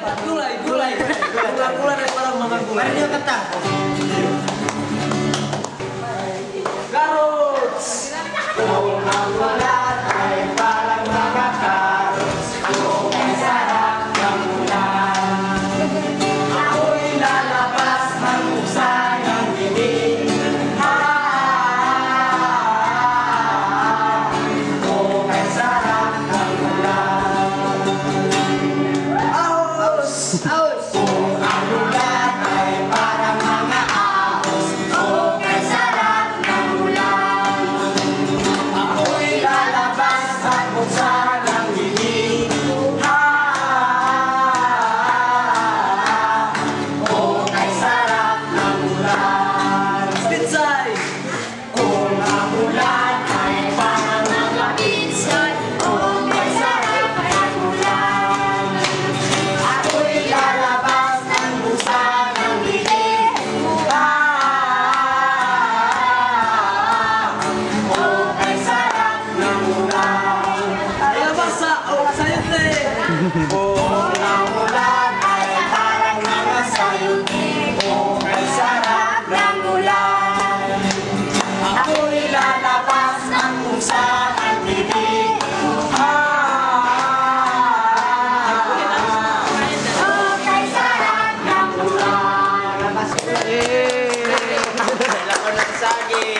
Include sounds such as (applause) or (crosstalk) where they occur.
hebat gulai. Gulai gulai gulai dari orang makan gulai ini ketang. Garut. oh (laughs) Kung ang ulan ay parang mga sayuti Kung ay sarap ng ulan Ako'y lalabas ng kung saan bibig Yay! Kailangan ng!